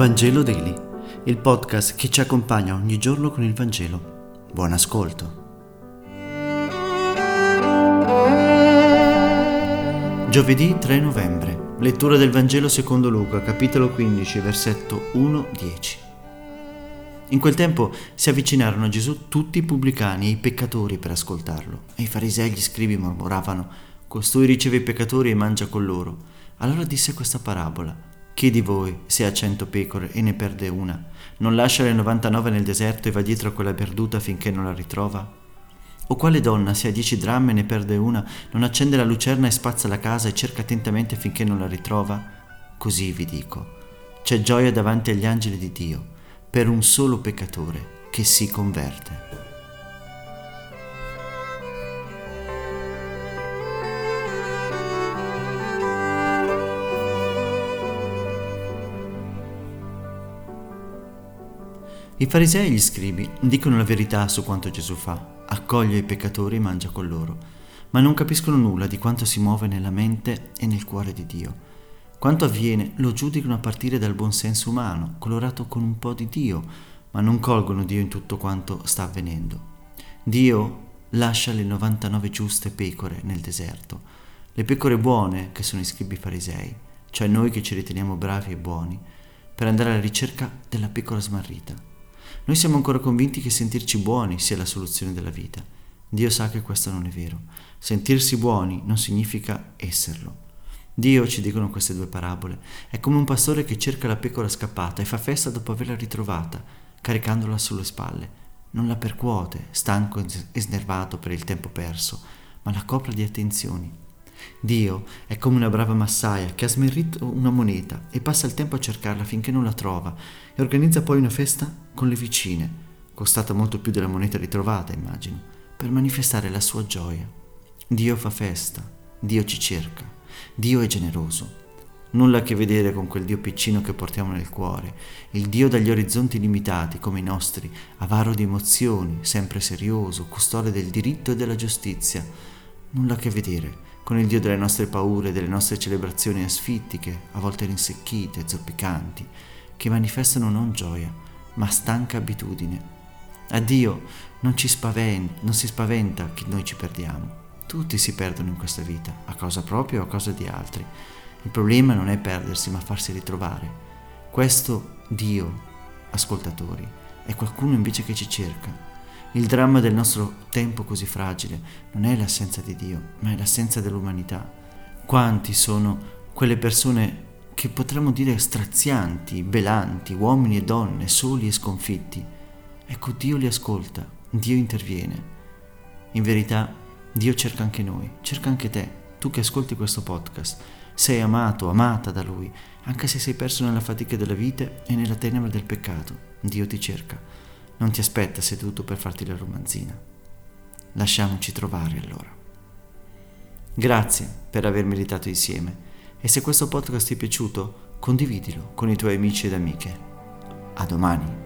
Vangelo Daily, il podcast che ci accompagna ogni giorno con il Vangelo. Buon ascolto. Giovedì 3 novembre, lettura del Vangelo secondo Luca, capitolo 15, versetto 1-10. In quel tempo si avvicinarono a Gesù tutti i pubblicani e i peccatori per ascoltarlo, e i farisei e gli scrivi mormoravano, costui riceve i peccatori e mangia con loro. Allora disse questa parabola. Chi di voi, se ha cento pecore e ne perde una, non lascia le 99 nel deserto e va dietro a quella perduta finché non la ritrova? O quale donna, se ha dieci dramme e ne perde una, non accende la lucerna e spazza la casa e cerca attentamente finché non la ritrova? Così vi dico, c'è gioia davanti agli angeli di Dio per un solo peccatore che si converte. I farisei e gli scribi dicono la verità su quanto Gesù fa, accoglie i peccatori e mangia con loro, ma non capiscono nulla di quanto si muove nella mente e nel cuore di Dio. Quanto avviene lo giudicano a partire dal buon senso umano, colorato con un po' di Dio, ma non colgono Dio in tutto quanto sta avvenendo. Dio lascia le 99 giuste pecore nel deserto, le pecore buone che sono i scribi farisei, cioè noi che ci riteniamo bravi e buoni, per andare alla ricerca della pecora smarrita. Noi siamo ancora convinti che sentirci buoni sia la soluzione della vita. Dio sa che questo non è vero. Sentirsi buoni non significa esserlo. Dio, ci dicono queste due parabole, è come un pastore che cerca la pecora scappata e fa festa dopo averla ritrovata, caricandola sulle spalle. Non la percuote, stanco e snervato per il tempo perso, ma la copre di attenzioni. Dio è come una brava massaia che ha smerrito una moneta e passa il tempo a cercarla finché non la trova e organizza poi una festa con le vicine, costata molto più della moneta ritrovata, immagino, per manifestare la sua gioia. Dio fa festa, Dio ci cerca, Dio è generoso. Nulla a che vedere con quel Dio piccino che portiamo nel cuore, il Dio dagli orizzonti limitati come i nostri, avaro di emozioni, sempre serioso, custode del diritto e della giustizia. Nulla a che vedere con il Dio delle nostre paure, delle nostre celebrazioni asfittiche, a volte rinsecchite, zoppicanti, che manifestano non gioia, ma stanca abitudine. A Dio non, spaventa, non si spaventa che noi ci perdiamo. Tutti si perdono in questa vita, a causa propria o a causa di altri. Il problema non è perdersi, ma farsi ritrovare. Questo Dio, ascoltatori, è qualcuno invece che ci cerca, il dramma del nostro tempo così fragile non è l'assenza di Dio, ma è l'assenza dell'umanità. Quanti sono quelle persone che potremmo dire strazianti, belanti, uomini e donne, soli e sconfitti? Ecco, Dio li ascolta, Dio interviene. In verità, Dio cerca anche noi, cerca anche te, tu che ascolti questo podcast. Sei amato, amata da Lui, anche se sei perso nella fatica della vita e nella tenebra del peccato. Dio ti cerca non ti aspetta seduto per farti la romanzina. Lasciamoci trovare allora. Grazie per aver meditato insieme e se questo podcast ti è piaciuto, condividilo con i tuoi amici ed amiche. A domani.